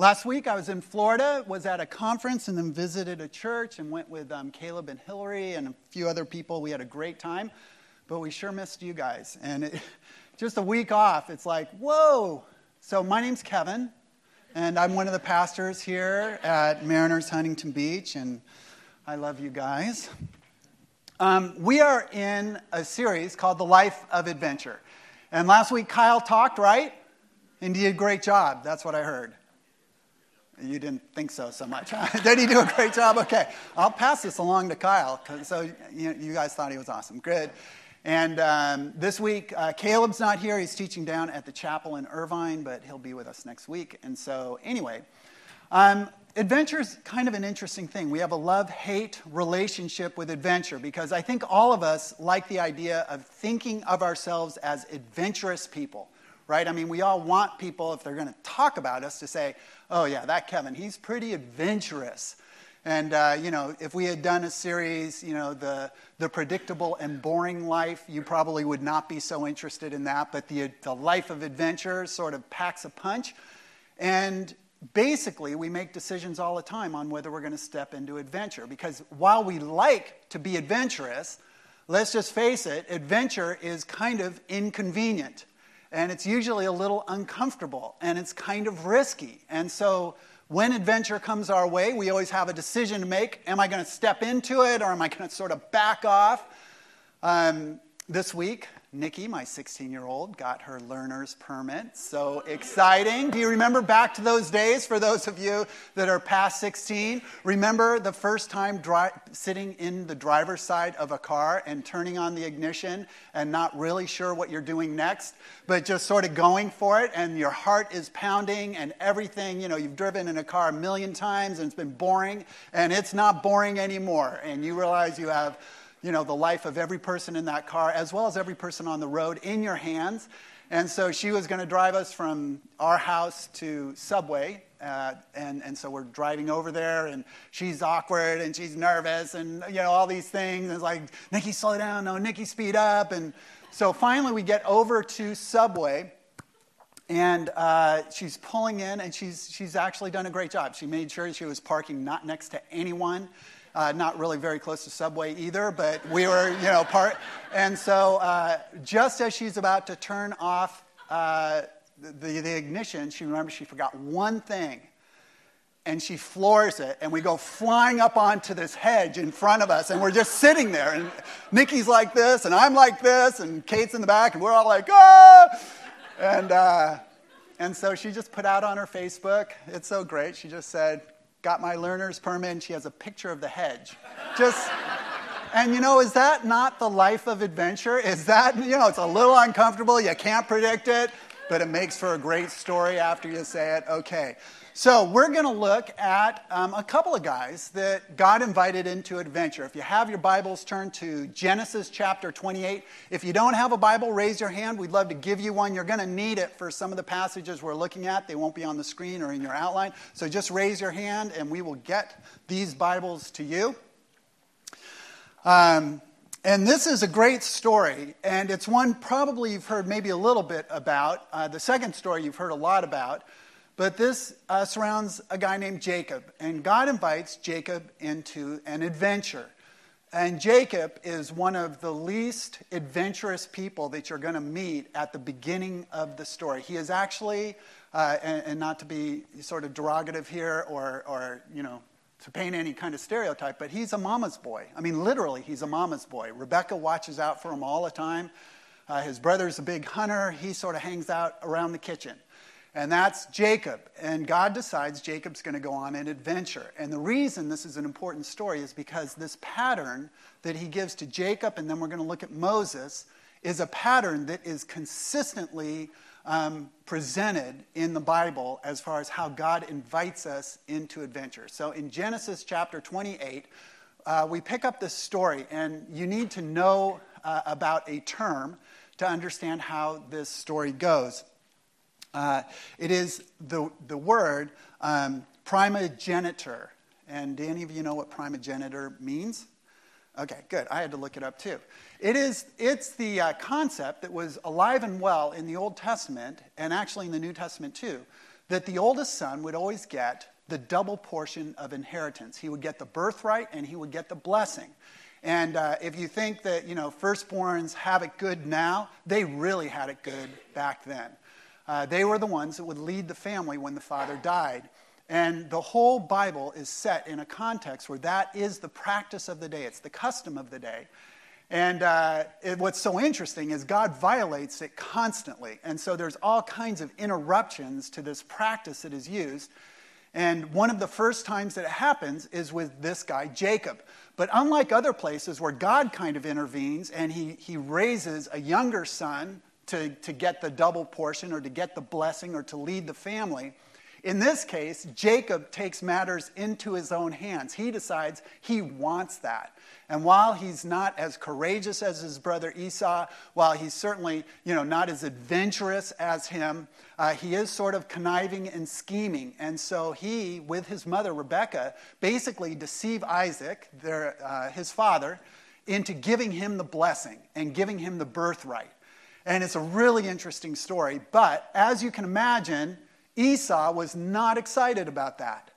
Last week I was in Florida, was at a conference, and then visited a church and went with um, Caleb and Hillary and a few other people. We had a great time, but we sure missed you guys. And it, just a week off, it's like, whoa. So my name's Kevin, and I'm one of the pastors here at Mariners Huntington Beach, and I love you guys. Um, we are in a series called The Life of Adventure. And last week Kyle talked, right? And he did a great job. That's what I heard. You didn't think so so much. did he do a great job? Okay. I'll pass this along to Kyle. So you, you guys thought he was awesome. Good. And um, this week, uh, Caleb's not here. He's teaching down at the chapel in Irvine, but he'll be with us next week. And so, anyway, um, adventure is kind of an interesting thing. We have a love hate relationship with adventure because I think all of us like the idea of thinking of ourselves as adventurous people, right? I mean, we all want people, if they're going to talk about us, to say, oh, yeah, that Kevin, he's pretty adventurous. And, uh, you know, if we had done a series, you know, the, the predictable and boring life, you probably would not be so interested in that. But the, the life of adventure sort of packs a punch. And basically, we make decisions all the time on whether we're going to step into adventure. Because while we like to be adventurous, let's just face it, adventure is kind of inconvenient. And it's usually a little uncomfortable and it's kind of risky. And so when adventure comes our way, we always have a decision to make. Am I going to step into it or am I going to sort of back off? Um, this week, Nikki, my 16 year old, got her learner's permit. So exciting. Do you remember back to those days for those of you that are past 16? Remember the first time dri- sitting in the driver's side of a car and turning on the ignition and not really sure what you're doing next, but just sort of going for it and your heart is pounding and everything, you know, you've driven in a car a million times and it's been boring and it's not boring anymore. And you realize you have you know, the life of every person in that car, as well as every person on the road, in your hands. And so she was going to drive us from our house to Subway. Uh, and, and so we're driving over there, and she's awkward and she's nervous, and you know all these things. And it's like, Nikki, slow down. No, Nikki, speed up. And so finally, we get over to Subway, and uh, she's pulling in, and she's she's actually done a great job. She made sure she was parking not next to anyone. Uh, not really very close to Subway either, but we were, you know, part. And so uh, just as she's about to turn off uh, the, the ignition, she remembers she forgot one thing. And she floors it, and we go flying up onto this hedge in front of us, and we're just sitting there. And Nikki's like this, and I'm like this, and Kate's in the back, and we're all like, ah! And, uh, and so she just put out on her Facebook, it's so great. She just said, got my learner's permit, and she has a picture of the hedge. Just, and you know, is that not the life of adventure? Is that, you know, it's a little uncomfortable, you can't predict it, but it makes for a great story after you say it. Okay. So, we're going to look at um, a couple of guys that God invited into adventure. If you have your Bibles, turn to Genesis chapter 28. If you don't have a Bible, raise your hand. We'd love to give you one. You're going to need it for some of the passages we're looking at. They won't be on the screen or in your outline. So, just raise your hand and we will get these Bibles to you. Um, and this is a great story, and it's one probably you've heard maybe a little bit about. Uh, the second story you've heard a lot about. But this uh, surrounds a guy named Jacob, and God invites Jacob into an adventure. And Jacob is one of the least adventurous people that you're going to meet at the beginning of the story. He is actually, uh, and, and, not to be sort of derogative here or, or, you know, to paint any kind of stereotype, but he's a mama's boy. I mean, literally, he's a mama's boy. Rebecca watches out for him all the time. Uh, his brother's a big hunter. He sort of hangs out around the kitchen. And that's Jacob. And God decides Jacob's going to go on an adventure. And the reason this is an important story is because this pattern that he gives to Jacob, and then we're going to look at Moses, is a pattern that is consistently um, presented in the Bible as far as how God invites us into adventure. So in Genesis chapter 28, uh, we pick up this story, and you need to know uh, about a term to understand how this story goes. Uh, it is the, the word um, primogeniture. And do any of you know what primogeniture means? Okay, good. I had to look it up too. It is, it's the uh, concept that was alive and well in the Old Testament and actually in the New Testament too. that the oldest son would always get the double portion of inheritance. He would get the birthright and he would get the blessing. And uh, if you think that, you know, firstborns have it good now, they really had it good back then. Uh, they were the ones that would lead the family when the father died. And the whole Bible is set in a context where that is the practice of the day, it's the custom of the day. And uh, it, what's so interesting is God violates it constantly. And so there's all kinds of interruptions to this practice that is used. And one of the first times that it happens is with this guy, Jacob. But unlike other places where God kind of intervenes and he, he raises a younger son to, to get the double portion or to get the blessing or to lead the family, in this case, Jacob takes matters into his own hands. He decides he wants that. And while he's not as courageous as his brother Esau, while he's certainly you know, not as adventurous as him, uh, he is sort of conniving and scheming. And so he, with his mother Rebecca, basically deceive Isaac, their, uh, his father, into giving him the blessing and giving him the birthright. And it's a really interesting story. But as you can imagine, Esau was not excited about that.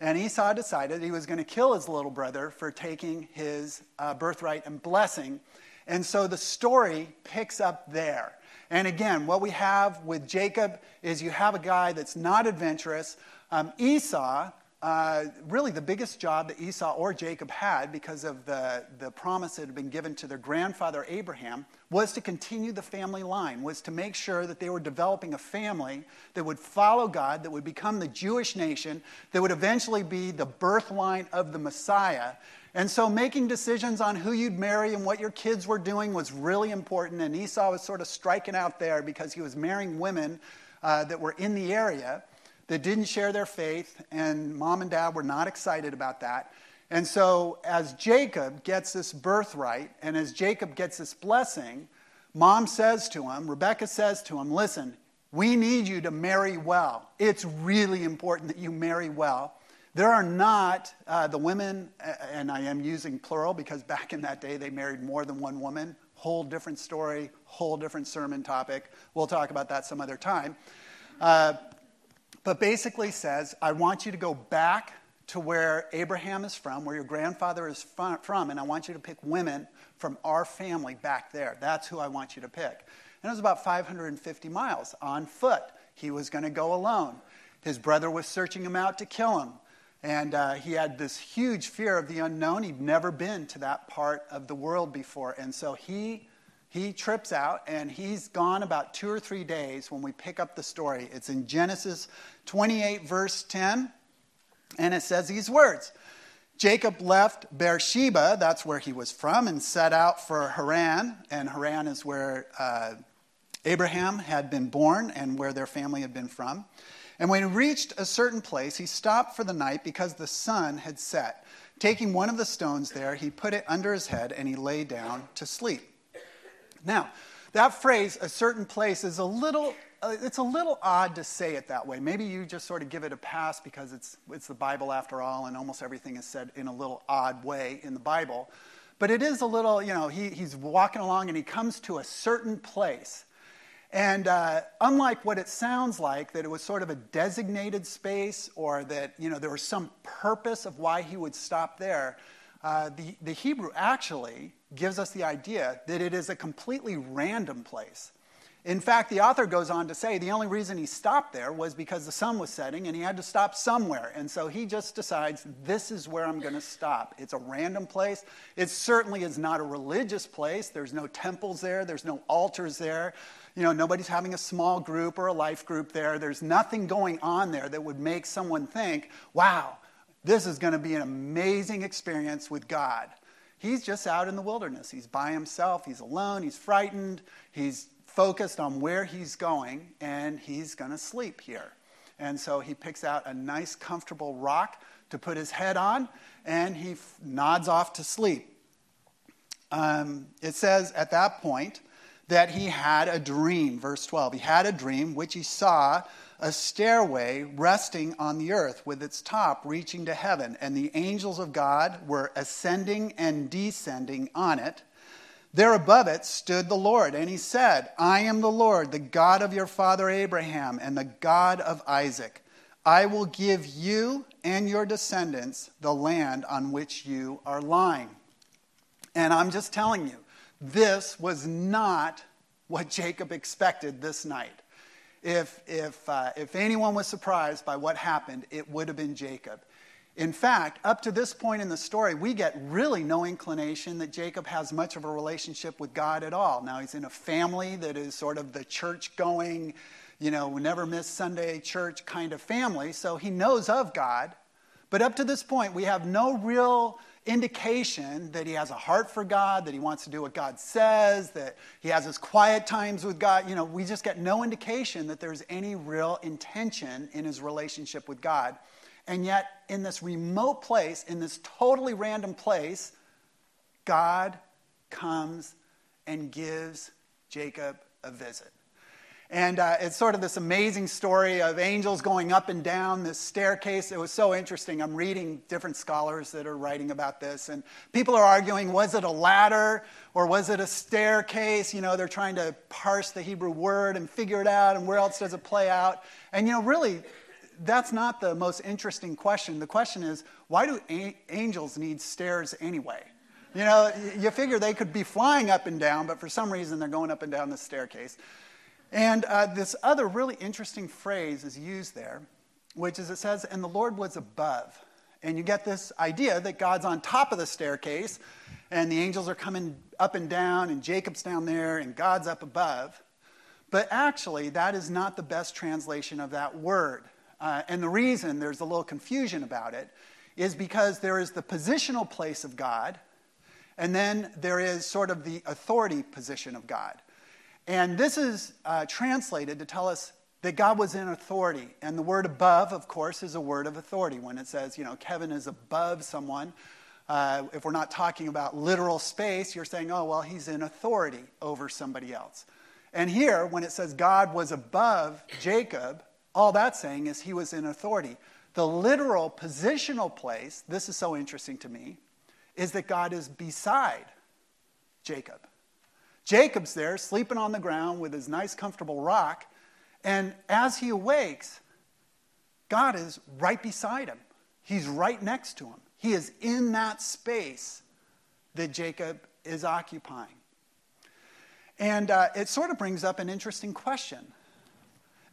And Esau decided he was going to kill his little brother for taking his uh, birthright and blessing. And so the story picks up there. And again, what we have with Jacob is you have a guy that's not adventurous. Um, Esau uh, really the biggest job that Esau or Jacob had because of the, the promise that had been given to their grandfather Abraham was to continue the family line, was to make sure that they were developing a family that would follow God, that would become the Jewish nation, that would eventually be the birth line of the Messiah. And so making decisions on who you'd marry and what your kids were doing was really important. And Esau was sort of striking out there because he was marrying women uh, that were in the area that didn't share their faith, and mom and dad were not excited about that. And so, as Jacob gets this birthright, and as Jacob gets this blessing, mom says to him, Rebecca says to him, Listen, we need you to marry well. It's really important that you marry well. There are not uh, the women, and I am using plural because back in that day they married more than one woman. Whole different story, whole different sermon topic. We'll talk about that some other time. Uh, but basically says, I want you to go back to where Abraham is from, where your grandfather is from, and I want you to pick women from our family back there. That's who I want you to pick. And it was about 550 miles on foot. He was going to go alone. His brother was searching him out to kill him. And uh, he had this huge fear of the unknown. He'd never been to that part of the world before. And so he he trips out and he's gone about two or three days when we pick up the story. It's in Genesis 28, verse 10, and it says these words Jacob left Beersheba, that's where he was from, and set out for Haran. And Haran is where uh, Abraham had been born and where their family had been from. And when he reached a certain place, he stopped for the night because the sun had set. Taking one of the stones there, he put it under his head and he lay down to sleep. Now, that phrase, a certain place, is a little, uh, it's a little odd to say it that way. Maybe you just sort of give it a pass because it's, it's the Bible after all, and almost everything is said in a little odd way in the Bible. But it is a little, you know, he, he's walking along and he comes to a certain place. And uh, unlike what it sounds like, that it was sort of a designated space or that, you know, there was some purpose of why he would stop there, uh, the, the Hebrew actually gives us the idea that it is a completely random place. In fact, the author goes on to say the only reason he stopped there was because the sun was setting and he had to stop somewhere. And so he just decides, this is where I'm going to stop. It's a random place. It certainly is not a religious place. There's no temples there, there's no altars there. You know, nobody's having a small group or a life group there. There's nothing going on there that would make someone think, wow, this is going to be an amazing experience with God. He's just out in the wilderness. He's by himself. He's alone. He's frightened. He's focused on where he's going, and he's going to sleep here. And so he picks out a nice, comfortable rock to put his head on, and he f- nods off to sleep. Um, it says at that point that he had a dream, verse 12. He had a dream which he saw a stairway resting on the earth with its top reaching to heaven, and the angels of God were ascending and descending on it. There above it stood the Lord, and he said, I am the Lord, the God of your father Abraham, and the God of Isaac. I will give you and your descendants the land on which you are lying. And I'm just telling you, this was not what Jacob expected this night. If, if, uh, if anyone was surprised by what happened, it would have been Jacob. In fact, up to this point in the story, we get really no inclination that Jacob has much of a relationship with God at all. Now, he's in a family that is sort of the church going, you know, never miss Sunday church kind of family, so he knows of God. But up to this point, we have no real indication that he has a heart for God, that he wants to do what God says, that he has his quiet times with God. You know, we just get no indication that there's any real intention in his relationship with God. And yet, in this remote place, in this totally random place, God comes and gives Jacob a visit. And uh, it's sort of this amazing story of angels going up and down this staircase. It was so interesting. I'm reading different scholars that are writing about this, and people are arguing was it a ladder or was it a staircase? You know, they're trying to parse the Hebrew word and figure it out, and where else does it play out? And, you know, really, that's not the most interesting question. The question is why do a- angels need stairs anyway? You know, you figure they could be flying up and down, but for some reason they're going up and down the staircase. And uh, this other really interesting phrase is used there, which is it says, and the Lord was above. And you get this idea that God's on top of the staircase, and the angels are coming up and down, and Jacob's down there, and God's up above. But actually, that is not the best translation of that word. Uh, and the reason there's a little confusion about it is because there is the positional place of God, and then there is sort of the authority position of God. And this is uh, translated to tell us that God was in authority. And the word above, of course, is a word of authority. When it says, you know, Kevin is above someone, uh, if we're not talking about literal space, you're saying, oh, well, he's in authority over somebody else. And here, when it says God was above Jacob, all that's saying is he was in authority. The literal positional place, this is so interesting to me, is that God is beside Jacob. Jacob's there, sleeping on the ground with his nice, comfortable rock. And as he awakes, God is right beside him. He's right next to him. He is in that space that Jacob is occupying. And uh, it sort of brings up an interesting question.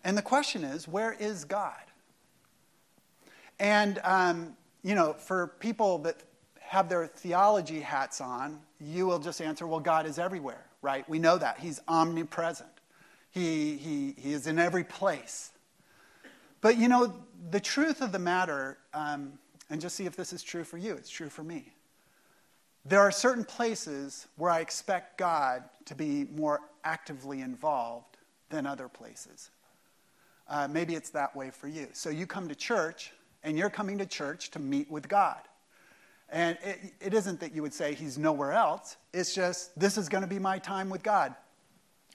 And the question is where is God? And, um, you know, for people that have their theology hats on, you will just answer, well, God is everywhere right? We know that. He's omnipresent, he, he, he is in every place. But you know, the truth of the matter, um, and just see if this is true for you, it's true for me. There are certain places where I expect God to be more actively involved than other places. Uh, maybe it's that way for you. So you come to church, and you're coming to church to meet with God. And it, it isn't that you would say he's nowhere else. It's just, this is going to be my time with God.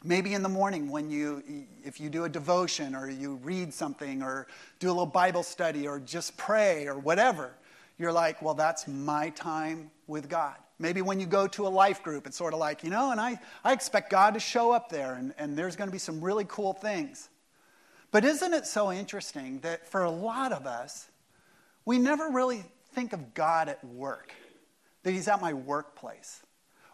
Maybe in the morning when you, if you do a devotion or you read something or do a little Bible study or just pray or whatever, you're like, well, that's my time with God. Maybe when you go to a life group, it's sort of like, you know, and I, I expect God to show up there and, and there's going to be some really cool things. But isn't it so interesting that for a lot of us, we never really think of God at work, that He's at my workplace.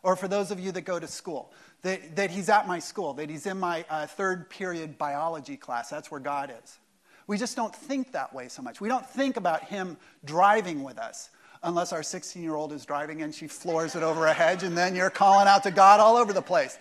Or for those of you that go to school, that, that He's at my school, that He's in my uh, third period biology class. That's where God is. We just don't think that way so much. We don't think about Him driving with us unless our 16 year old is driving and she floors it over a hedge, and then you're calling out to God all over the place.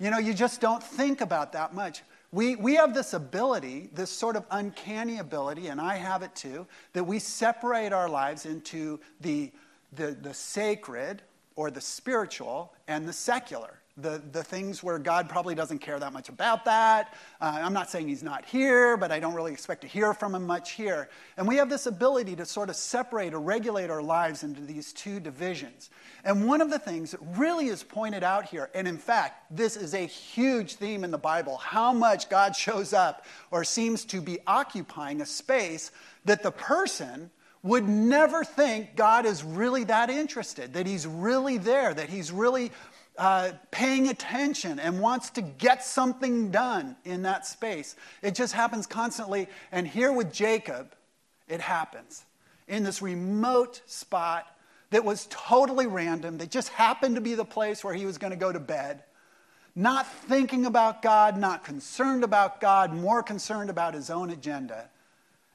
You know, you just don't think about that much. We, we have this ability, this sort of uncanny ability, and I have it too, that we separate our lives into the, the, the sacred or the spiritual and the secular the, the things where God probably doesn't care that much about that. Uh, I'm not saying he's not here, but I don't really expect to hear from him much here. And we have this ability to sort of separate or regulate our lives into these two divisions. And one of the things that really is pointed out here, and in fact, this is a huge theme in the Bible how much God shows up or seems to be occupying a space that the person would never think God is really that interested, that he's really there, that he's really uh, paying attention and wants to get something done in that space. It just happens constantly. And here with Jacob, it happens in this remote spot that was totally random, that just happened to be the place where he was going to go to bed. Not thinking about God, not concerned about God, more concerned about his own agenda.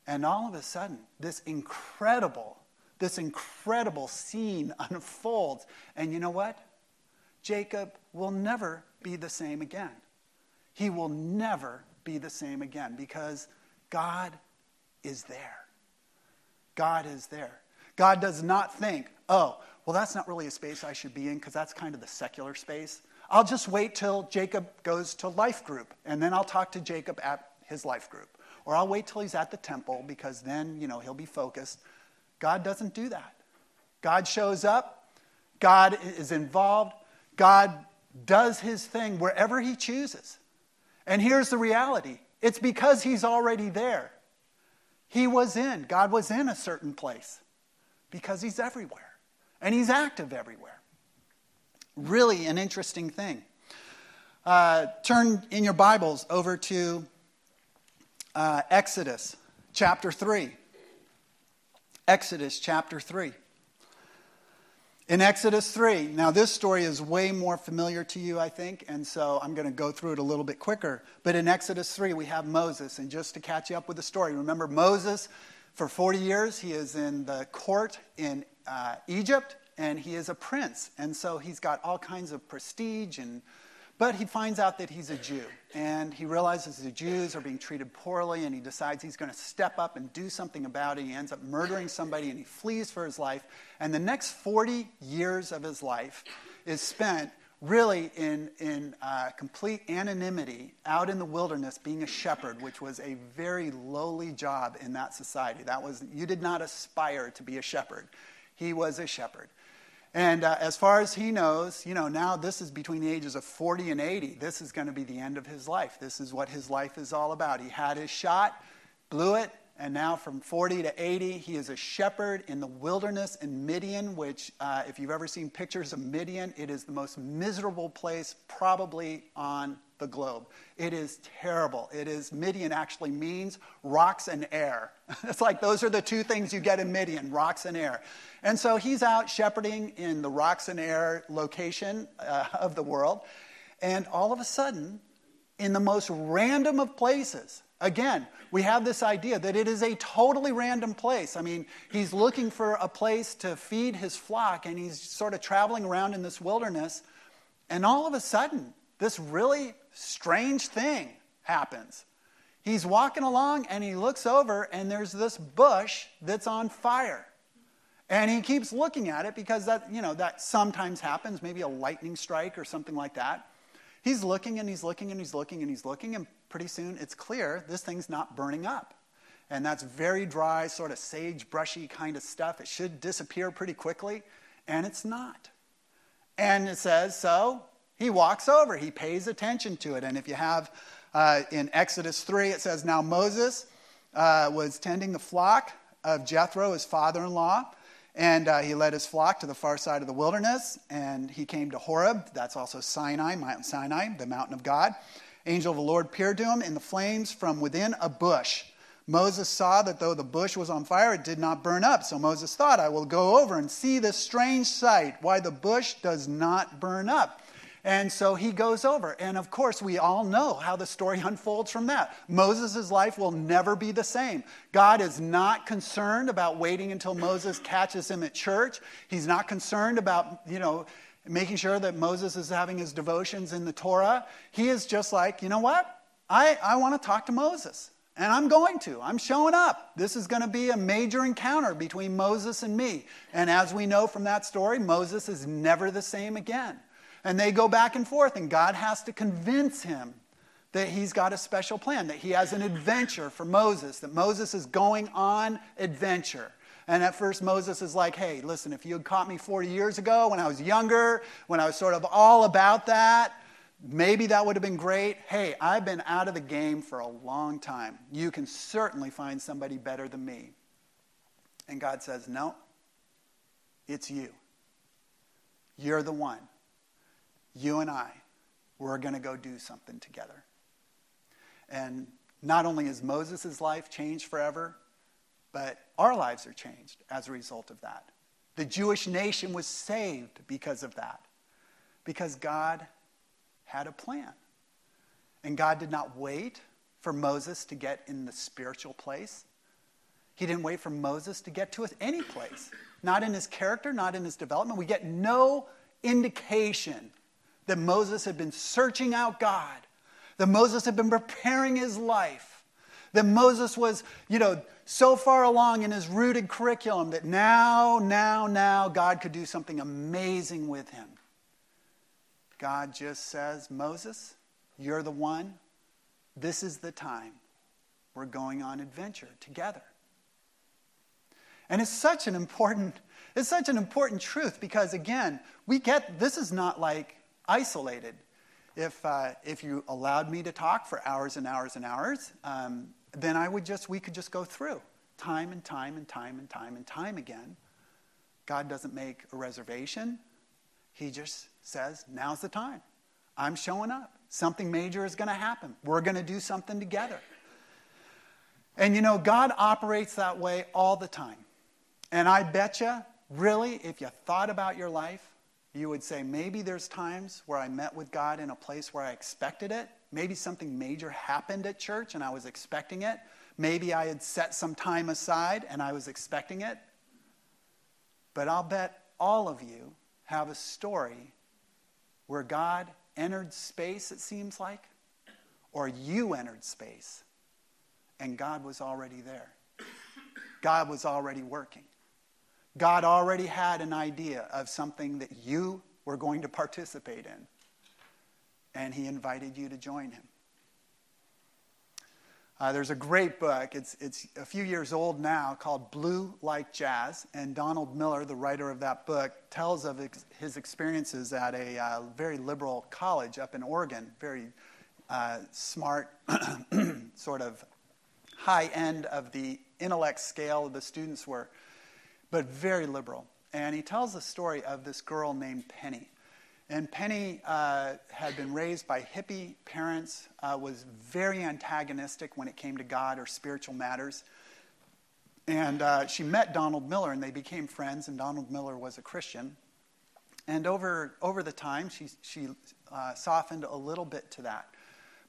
And all of a sudden, this incredible, this incredible scene unfolds. And you know what? Jacob will never be the same again. He will never be the same again because God is there. God is there. God does not think, oh, well, that's not really a space I should be in because that's kind of the secular space. I'll just wait till Jacob goes to life group and then I'll talk to Jacob at his life group. Or I'll wait till he's at the temple because then, you know, he'll be focused. God doesn't do that. God shows up, God is involved, God does his thing wherever he chooses. And here's the reality it's because he's already there. He was in, God was in a certain place because he's everywhere and he's active everywhere. Really an interesting thing. Uh, turn in your Bibles over to uh, Exodus chapter 3. Exodus chapter 3 in Exodus 3. Now, this story is way more familiar to you, I think, and so I'm going to go through it a little bit quicker. But in Exodus 3, we have Moses. And just to catch you up with the story, remember Moses, for 40 years, he is in the court in uh, Egypt, and he is a prince. And so he's got all kinds of prestige and but he finds out that he's a Jew, and he realizes the Jews are being treated poorly, and he decides he's going to step up and do something about it. He ends up murdering somebody, and he flees for his life. And the next 40 years of his life is spent really in, in uh, complete anonymity out in the wilderness being a shepherd, which was a very lowly job in that society. That was, you did not aspire to be a shepherd. He was a shepherd. And uh, as far as he knows, you know, now this is between the ages of 40 and 80. This is going to be the end of his life. This is what his life is all about. He had his shot, blew it, and now from 40 to 80, he is a shepherd in the wilderness in Midian, which, uh, if you've ever seen pictures of Midian, it is the most miserable place probably on the globe. It is terrible. It is, Midian actually means rocks and air. it's like those are the two things you get in Midian rocks and air. And so he's out shepherding in the rocks and air location uh, of the world. And all of a sudden, in the most random of places, again, we have this idea that it is a totally random place. I mean, he's looking for a place to feed his flock, and he's sort of traveling around in this wilderness. And all of a sudden, this really strange thing happens. He's walking along and he looks over, and there's this bush that's on fire. And he keeps looking at it because that, you know, that sometimes happens, maybe a lightning strike or something like that. He's looking and he's looking and he's looking and he's looking, and pretty soon it's clear this thing's not burning up. And that's very dry, sort of sage brushy kind of stuff. It should disappear pretty quickly, and it's not. And it says, so he walks over, he pays attention to it. And if you have uh, in Exodus 3, it says, Now Moses uh, was tending the flock of Jethro, his father in law, and uh, he led his flock to the far side of the wilderness, and he came to Horeb. That's also Sinai, Mount Sinai, the mountain of God. Angel of the Lord appeared to him in the flames from within a bush. Moses saw that though the bush was on fire, it did not burn up. So Moses thought, I will go over and see this strange sight, why the bush does not burn up. And so he goes over. And of course, we all know how the story unfolds from that. Moses' life will never be the same. God is not concerned about waiting until Moses catches him at church. He's not concerned about, you know, making sure that Moses is having his devotions in the Torah. He is just like, you know what? I, I want to talk to Moses. And I'm going to. I'm showing up. This is going to be a major encounter between Moses and me. And as we know from that story, Moses is never the same again. And they go back and forth, and God has to convince him that he's got a special plan, that he has an adventure for Moses, that Moses is going on adventure. And at first, Moses is like, hey, listen, if you had caught me 40 years ago when I was younger, when I was sort of all about that, maybe that would have been great. Hey, I've been out of the game for a long time. You can certainly find somebody better than me. And God says, no, it's you. You're the one. You and I, we're going to go do something together. And not only is Moses' life changed forever, but our lives are changed as a result of that. The Jewish nation was saved because of that, because God had a plan. And God did not wait for Moses to get in the spiritual place. He didn't wait for Moses to get to any place, not in his character, not in his development. We get no indication that Moses had been searching out God, that Moses had been preparing his life, that Moses was, you know, so far along in his rooted curriculum that now, now, now God could do something amazing with him. God just says, Moses, you're the one. This is the time. We're going on adventure together. And it's such an important it's such an important truth because again, we get this is not like isolated. If, uh, if you allowed me to talk for hours and hours and hours, um, then I would just, we could just go through time and time and time and time and time again. God doesn't make a reservation. He just says, now's the time. I'm showing up. Something major is going to happen. We're going to do something together. And you know, God operates that way all the time. And I bet you, really, if you thought about your life, you would say, maybe there's times where I met with God in a place where I expected it. Maybe something major happened at church and I was expecting it. Maybe I had set some time aside and I was expecting it. But I'll bet all of you have a story where God entered space, it seems like, or you entered space and God was already there. God was already working. God already had an idea of something that you were going to participate in, and He invited you to join Him. Uh, there's a great book, it's, it's a few years old now, called Blue Like Jazz. And Donald Miller, the writer of that book, tells of ex- his experiences at a uh, very liberal college up in Oregon, very uh, smart, sort of high end of the intellect scale. The students were but very liberal. And he tells the story of this girl named Penny. And Penny uh, had been raised by hippie parents, uh, was very antagonistic when it came to God or spiritual matters. And uh, she met Donald Miller, and they became friends, and Donald Miller was a Christian. And over, over the time, she, she uh, softened a little bit to that.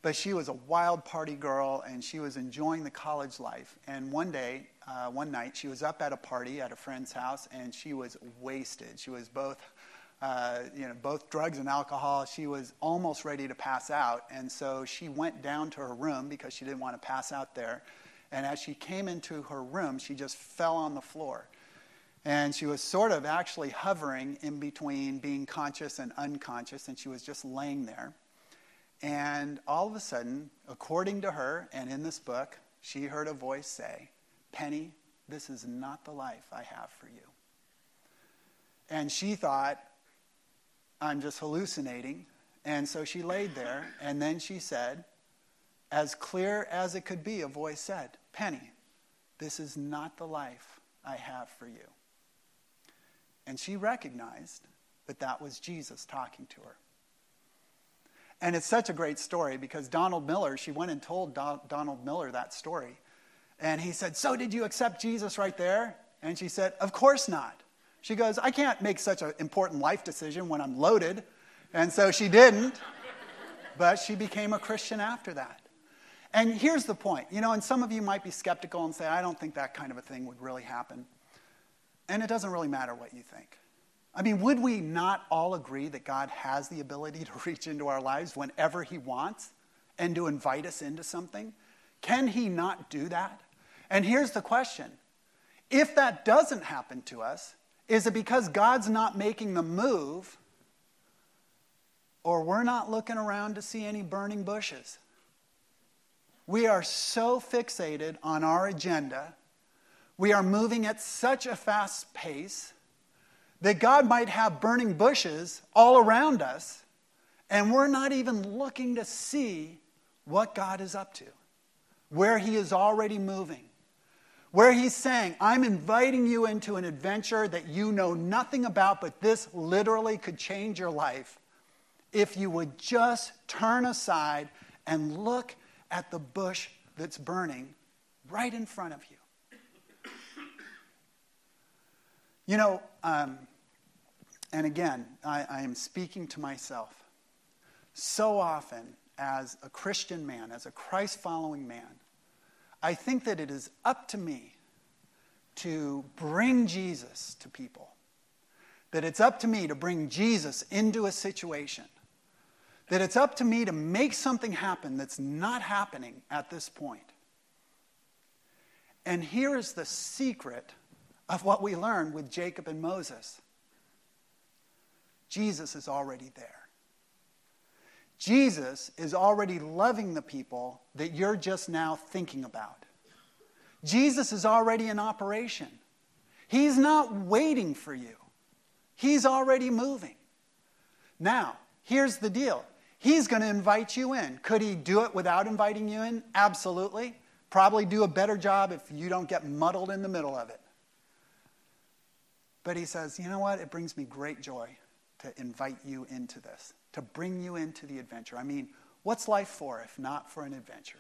But she was a wild party girl, and she was enjoying the college life. And one day, uh, one night she was up at a party at a friend's house and she was wasted. She was both, uh, you know, both drugs and alcohol. She was almost ready to pass out, and so she went down to her room because she didn't want to pass out there. And as she came into her room, she just fell on the floor. And she was sort of actually hovering in between being conscious and unconscious, and she was just laying there. And all of a sudden, according to her and in this book, she heard a voice say, Penny, this is not the life I have for you. And she thought, I'm just hallucinating. And so she laid there, and then she said, as clear as it could be, a voice said, Penny, this is not the life I have for you. And she recognized that that was Jesus talking to her. And it's such a great story because Donald Miller, she went and told Donald Miller that story. And he said, So did you accept Jesus right there? And she said, Of course not. She goes, I can't make such an important life decision when I'm loaded. And so she didn't. But she became a Christian after that. And here's the point you know, and some of you might be skeptical and say, I don't think that kind of a thing would really happen. And it doesn't really matter what you think. I mean, would we not all agree that God has the ability to reach into our lives whenever He wants and to invite us into something? Can He not do that? And here's the question if that doesn't happen to us, is it because God's not making the move or we're not looking around to see any burning bushes? We are so fixated on our agenda, we are moving at such a fast pace that God might have burning bushes all around us, and we're not even looking to see what God is up to, where He is already moving where he's saying, I'm inviting you into an adventure that you know nothing about, but this literally could change your life. if you would just turn aside and look at the bush that's burning right in front of you. You know, um, and again, I, I am speaking to myself. So often, as a Christian man, as a Christ following man, I think that it is up to me to bring Jesus to people. That it's up to me to bring Jesus into a situation. That it's up to me to make something happen that's not happening at this point. And here is the secret of what we learned with Jacob and Moses Jesus is already there. Jesus is already loving the people that you're just now thinking about. Jesus is already in operation. He's not waiting for you, He's already moving. Now, here's the deal He's going to invite you in. Could He do it without inviting you in? Absolutely. Probably do a better job if you don't get muddled in the middle of it. But He says, you know what? It brings me great joy to invite you into this, to bring you into the adventure. I mean, what's life for if not for an adventure?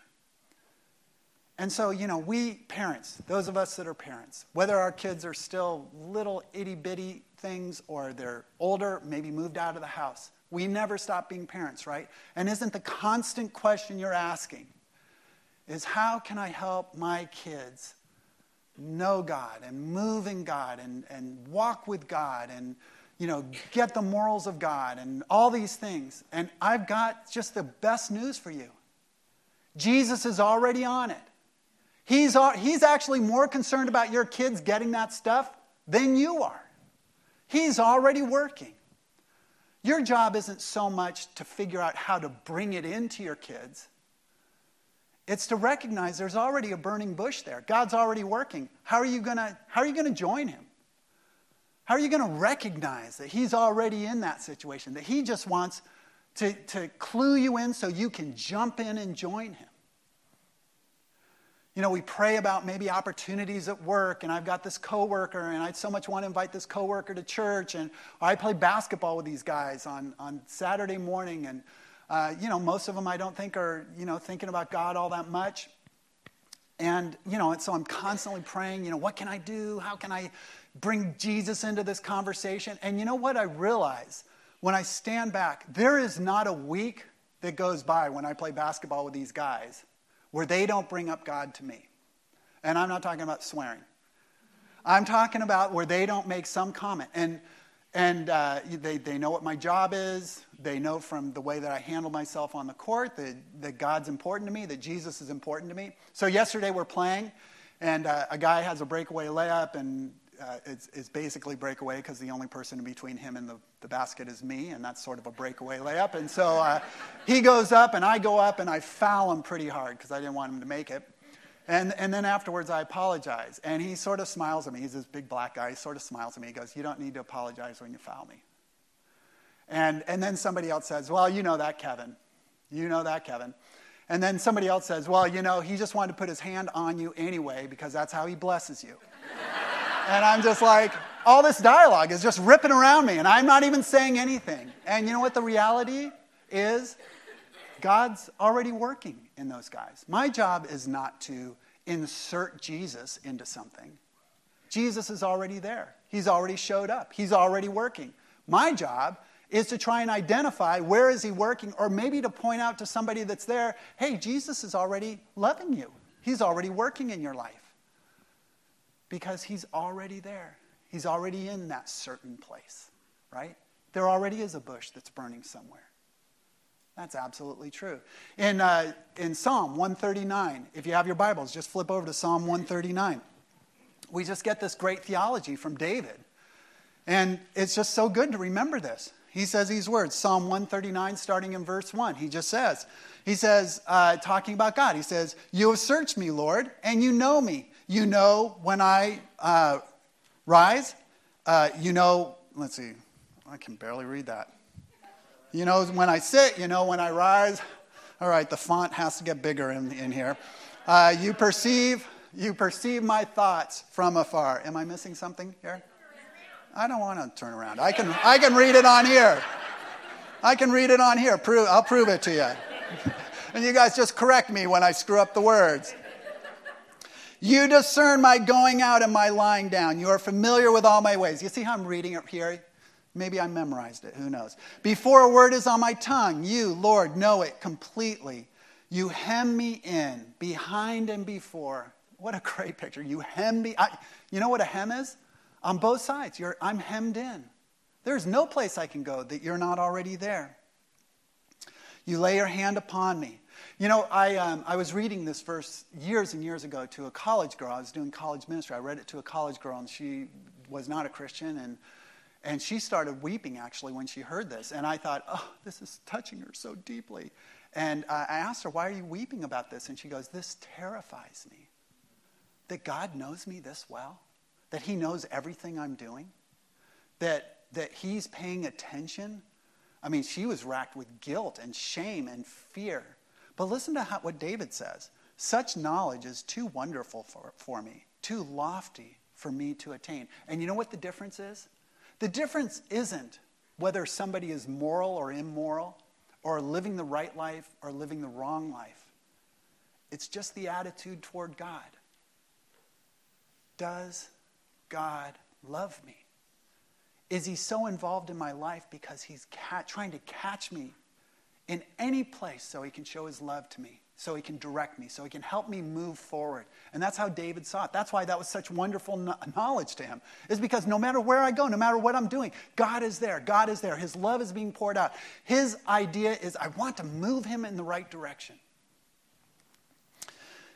And so, you know, we parents, those of us that are parents, whether our kids are still little itty bitty things or they're older, maybe moved out of the house, we never stop being parents, right? And isn't the constant question you're asking is how can I help my kids know God and move in God and, and walk with God and, you know, get the morals of God and all these things? And I've got just the best news for you. Jesus is already on it. He's, he's actually more concerned about your kids getting that stuff than you are. He's already working. Your job isn't so much to figure out how to bring it into your kids. It's to recognize there's already a burning bush there. God's already working. How are you going to how are you going to join him? How are you going to recognize that he's already in that situation? That he just wants to, to clue you in so you can jump in and join him? you know, we pray about maybe opportunities at work, and I've got this coworker, and I so much want to invite this coworker to church, and I play basketball with these guys on, on Saturday morning, and uh, you know, most of them I don't think are, you know, thinking about God all that much. And, you know, and so I'm constantly praying, you know, what can I do? How can I bring Jesus into this conversation? And you know what I realize when I stand back? There is not a week that goes by when I play basketball with these guys where they don't bring up God to me. And I'm not talking about swearing. I'm talking about where they don't make some comment. And, and uh, they, they know what my job is. They know from the way that I handle myself on the court that, that God's important to me, that Jesus is important to me. So yesterday we're playing, and uh, a guy has a breakaway layup, and uh, it's, it's, basically breakaway because the only person in between him and the, the basket is me, and that's sort of a breakaway layup. And so uh, he goes up, and I go up, and I foul him pretty hard because I didn't want him to make it. And, and then afterwards, I apologize. And he sort of smiles at me. He's this big black guy. He sort of smiles at me. He goes, You don't need to apologize when you foul me. And, and then somebody else says, Well, you know that, Kevin. You know that, Kevin. And then somebody else says, Well, you know, he just wanted to put his hand on you anyway because that's how he blesses you. And I'm just like, all this dialogue is just ripping around me, and I'm not even saying anything. And you know what the reality is? God's already working in those guys. My job is not to insert Jesus into something. Jesus is already there. He's already showed up. He's already working. My job is to try and identify where is he working or maybe to point out to somebody that's there, "Hey, Jesus is already loving you. He's already working in your life." Because he's already there. He's already in that certain place, right? There already is a bush that's burning somewhere. That's absolutely true. In, uh, in Psalm 139, if you have your Bibles, just flip over to Psalm 139. We just get this great theology from David. And it's just so good to remember this. He says these words Psalm 139, starting in verse 1. He just says, He says, uh, talking about God, He says, You have searched me, Lord, and you know me. You know when I uh, rise. Uh, you know, let's see, I can barely read that. You know when I sit, you know when I rise. All right, the font has to get bigger in, in here. Uh, you perceive, you perceive my thoughts from afar. Am I missing something here? I don't want to turn around. I can, I can read it on here. I can read it on here. Prove, I'll prove it to you. and you guys just correct me when I screw up the words. You discern my going out and my lying down. You are familiar with all my ways. You see how I'm reading it here? Maybe I memorized it. Who knows? Before a word is on my tongue, you, Lord, know it completely. You hem me in, behind and before. What a great picture. You hem me. I, you know what a hem is? On both sides, you're, I'm hemmed in. There's no place I can go that you're not already there. You lay your hand upon me. You know, I, um, I was reading this verse years and years ago to a college girl. I was doing college ministry. I read it to a college girl, and she was not a Christian. And, and she started weeping, actually, when she heard this. And I thought, oh, this is touching her so deeply. And I asked her, why are you weeping about this? And she goes, this terrifies me. That God knows me this well, that He knows everything I'm doing, that, that He's paying attention. I mean, she was racked with guilt and shame and fear but listen to how, what David says Such knowledge is too wonderful for, for me, too lofty for me to attain. And you know what the difference is? The difference isn't whether somebody is moral or immoral, or living the right life or living the wrong life. It's just the attitude toward God. Does God love me? Is he so involved in my life because he's ca- trying to catch me in any place so he can show his love to me, so he can direct me, so he can help me move forward. And that's how David saw it. That's why that was such wonderful knowledge to him, is because no matter where I go, no matter what I'm doing, God is there. God is there. His love is being poured out. His idea is I want to move him in the right direction.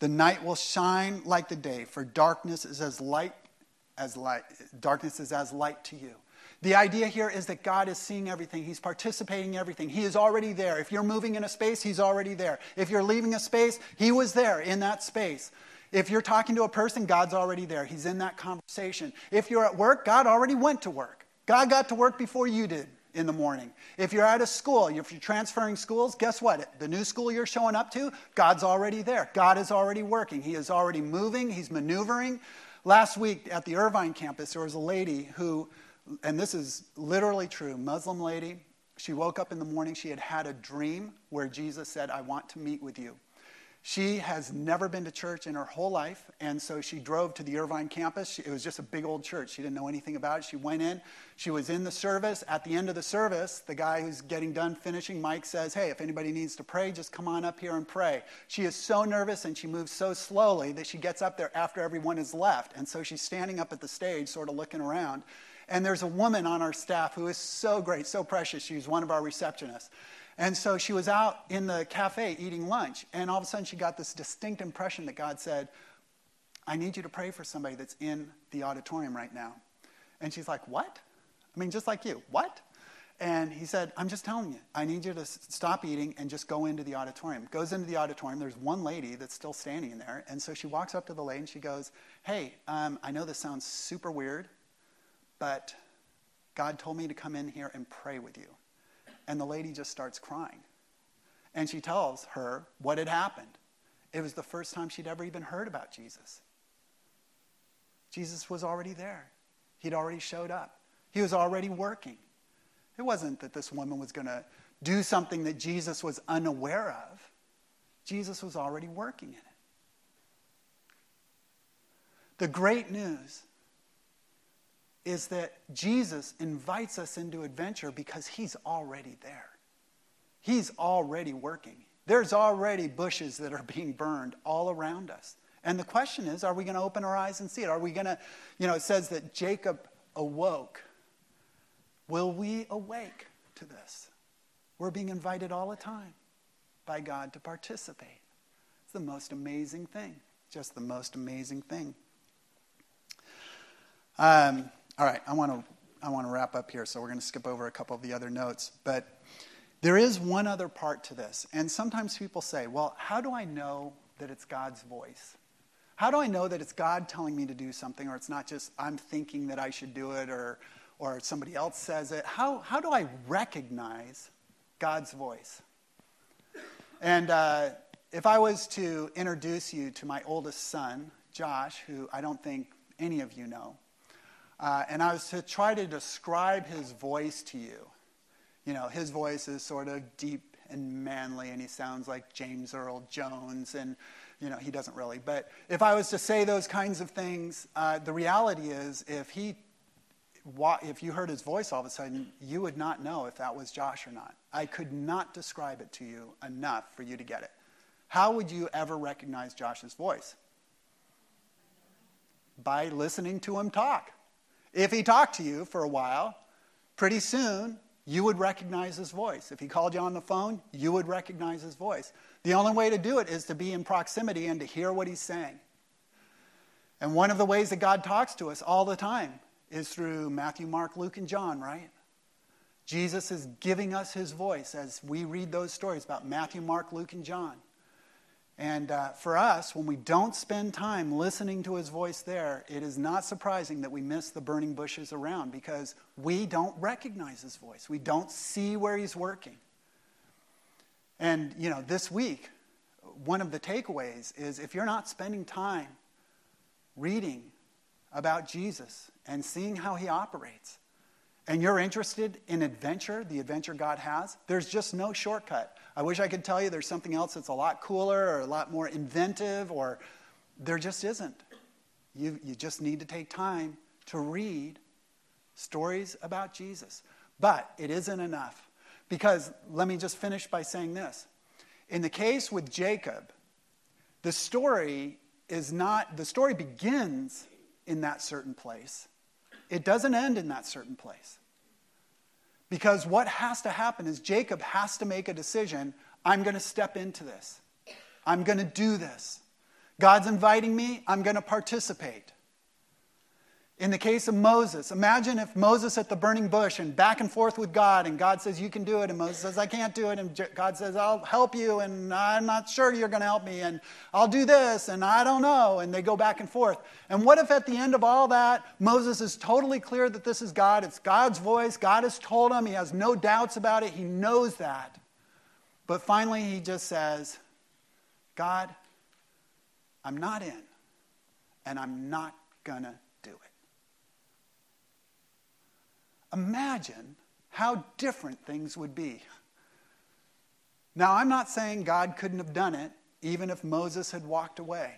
The night will shine like the day, for darkness is as light as light. Darkness is as light to you. The idea here is that God is seeing everything. He's participating in everything. He is already there. If you're moving in a space, He's already there. If you're leaving a space, He was there in that space. If you're talking to a person, God's already there. He's in that conversation. If you're at work, God already went to work. God got to work before you did in the morning. If you're at a school, if you're transferring schools, guess what? The new school you're showing up to, God's already there. God is already working. He is already moving, He's maneuvering. Last week at the Irvine campus, there was a lady who, and this is literally true, Muslim lady. She woke up in the morning, she had had a dream where Jesus said, I want to meet with you. She has never been to church in her whole life, and so she drove to the Irvine campus. It was just a big old church. She didn't know anything about it. She went in, she was in the service. At the end of the service, the guy who's getting done finishing, Mike says, Hey, if anybody needs to pray, just come on up here and pray. She is so nervous and she moves so slowly that she gets up there after everyone has left. And so she's standing up at the stage, sort of looking around. And there's a woman on our staff who is so great, so precious. She's one of our receptionists. And so she was out in the cafe eating lunch, and all of a sudden she got this distinct impression that God said, I need you to pray for somebody that's in the auditorium right now. And she's like, What? I mean, just like you, what? And he said, I'm just telling you, I need you to stop eating and just go into the auditorium. Goes into the auditorium. There's one lady that's still standing in there. And so she walks up to the lady and she goes, Hey, um, I know this sounds super weird, but God told me to come in here and pray with you. And the lady just starts crying. And she tells her what had happened. It was the first time she'd ever even heard about Jesus. Jesus was already there, he'd already showed up, he was already working. It wasn't that this woman was going to do something that Jesus was unaware of. Jesus was already working in it. The great news is that Jesus invites us into adventure because he's already there. He's already working. There's already bushes that are being burned all around us. And the question is, are we going to open our eyes and see it? Are we going to, you know, it says that Jacob awoke. Will we awake to this? We're being invited all the time by God to participate. It's the most amazing thing. Just the most amazing thing. Um, all right, I want to I want to wrap up here, so we're going to skip over a couple of the other notes. But There is one other part to this. And sometimes people say, well, how do I know that it's God's voice? How do I know that it's God telling me to do something or it's not just I'm thinking that I should do it or, or somebody else says it? How, how do I recognize God's voice? And uh, if I was to introduce you to my oldest son, Josh, who I don't think any of you know, uh, and I was to try to describe his voice to you, you know, his voice is sort of deep and manly, and he sounds like James Earl Jones, and, you know, he doesn't really. But if I was to say those kinds of things, uh, the reality is if he if you heard his voice all of a sudden, you would not know if that was Josh or not. I could not describe it to you enough for you to get it. How would you ever recognize Josh's voice? By listening to him talk. If he talked to you for a while, pretty soon you would recognize his voice. If he called you on the phone, you would recognize his voice. The only way to do it is to be in proximity and to hear what he's saying. And one of the ways that God talks to us all the time is through Matthew, Mark, Luke, and John, right? Jesus is giving us his voice as we read those stories about Matthew, Mark, Luke, and John. And uh, for us, when we don't spend time listening to his voice there, it is not surprising that we miss the burning bushes around because we don't recognize his voice. We don't see where he's working. And, you know, this week, one of the takeaways is if you're not spending time reading about Jesus and seeing how he operates, and you're interested in adventure, the adventure God has, there's just no shortcut. I wish I could tell you there's something else that's a lot cooler or a lot more inventive, or there just isn't. You, you just need to take time to read stories about Jesus. But it isn't enough. Because let me just finish by saying this. In the case with Jacob, the story is not, the story begins in that certain place. It doesn't end in that certain place. Because what has to happen is Jacob has to make a decision I'm going to step into this, I'm going to do this. God's inviting me, I'm going to participate. In the case of Moses, imagine if Moses at the burning bush and back and forth with God, and God says, You can do it, and Moses says, I can't do it, and God says, I'll help you, and I'm not sure you're going to help me, and I'll do this, and I don't know, and they go back and forth. And what if at the end of all that, Moses is totally clear that this is God, it's God's voice, God has told him, he has no doubts about it, he knows that. But finally, he just says, God, I'm not in, and I'm not going to Imagine how different things would be. Now, I'm not saying God couldn't have done it even if Moses had walked away,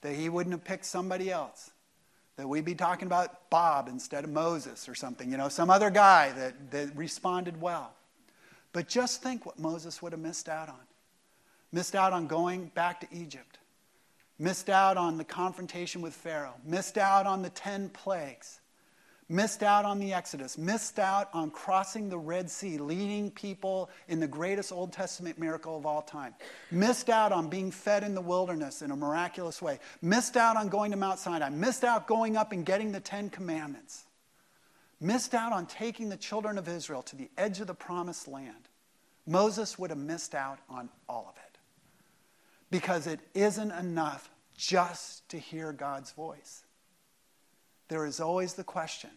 that he wouldn't have picked somebody else, that we'd be talking about Bob instead of Moses or something, you know, some other guy that, that responded well. But just think what Moses would have missed out on. Missed out on going back to Egypt, missed out on the confrontation with Pharaoh, missed out on the 10 plagues missed out on the Exodus, missed out on crossing the Red Sea, leading people in the greatest Old Testament miracle of all time, missed out on being fed in the wilderness in a miraculous way, missed out on going to Mount Sinai, missed out going up and getting the Ten Commandments, missed out on taking the children of Israel to the edge of the promised land. Moses would have missed out on all of it because it isn't enough just to hear God's voice there is always the question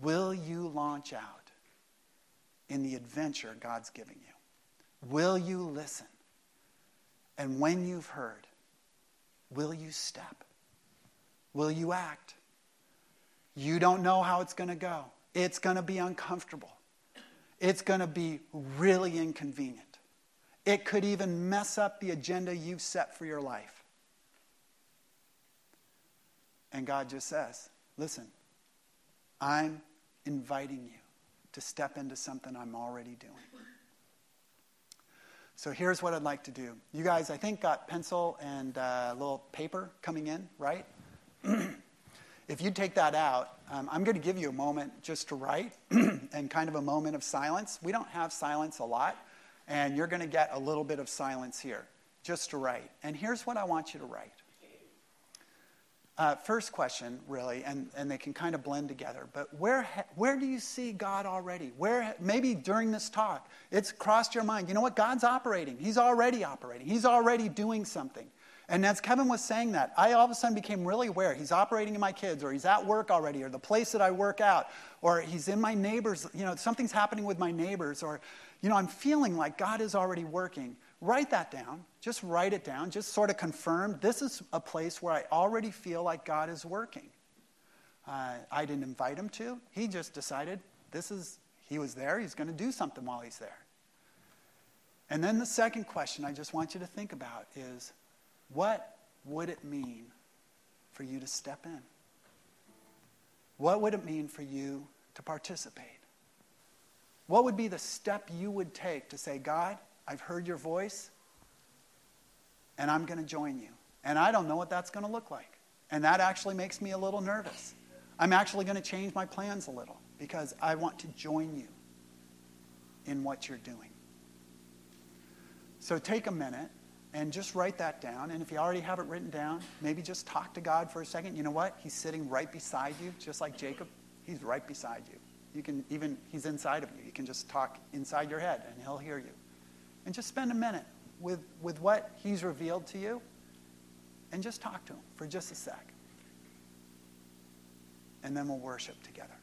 will you launch out in the adventure God's giving you? Will you listen? And when you've heard, will you step? Will you act? You don't know how it's going to go. It's going to be uncomfortable. It's going to be really inconvenient. It could even mess up the agenda you've set for your life. And God just says, listen, I'm inviting you to step into something I'm already doing. So here's what I'd like to do. You guys, I think, got pencil and uh, a little paper coming in, right? if you take that out, um, I'm going to give you a moment just to write and kind of a moment of silence. We don't have silence a lot, and you're going to get a little bit of silence here just to write. And here's what I want you to write Uh, first question, really, and, and they can kind of blend together. But where, where do you see God already? Where maybe during this talk, it's crossed your mind. You know what? God's operating. He's already operating. He's already doing something. And as Kevin was saying that, I all of a sudden became really aware. He's operating in my kids, or he's at work already, or the place that I work out, or he's in my neighbors. You know, something's happening with my neighbors, or, you know, I'm feeling like God is already working. Write that down. Just write it down. Just sort of confirm this is a place where I already feel like God is working. Uh, I didn't invite him to. He just decided this is, he was there. He's going to do something while he's there. And then the second question I just want you to think about is what would it mean for you to step in? What would it mean for you to participate? What would be the step you would take to say, God, I've heard your voice, and I'm going to join you. And I don't know what that's going to look like. And that actually makes me a little nervous. I'm actually going to change my plans a little because I want to join you in what you're doing. So take a minute and just write that down. And if you already have it written down, maybe just talk to God for a second. You know what? He's sitting right beside you, just like Jacob. He's right beside you. You can even, he's inside of you. You can just talk inside your head and he'll hear you. And just spend a minute with, with what he's revealed to you and just talk to him for just a sec. And then we'll worship together.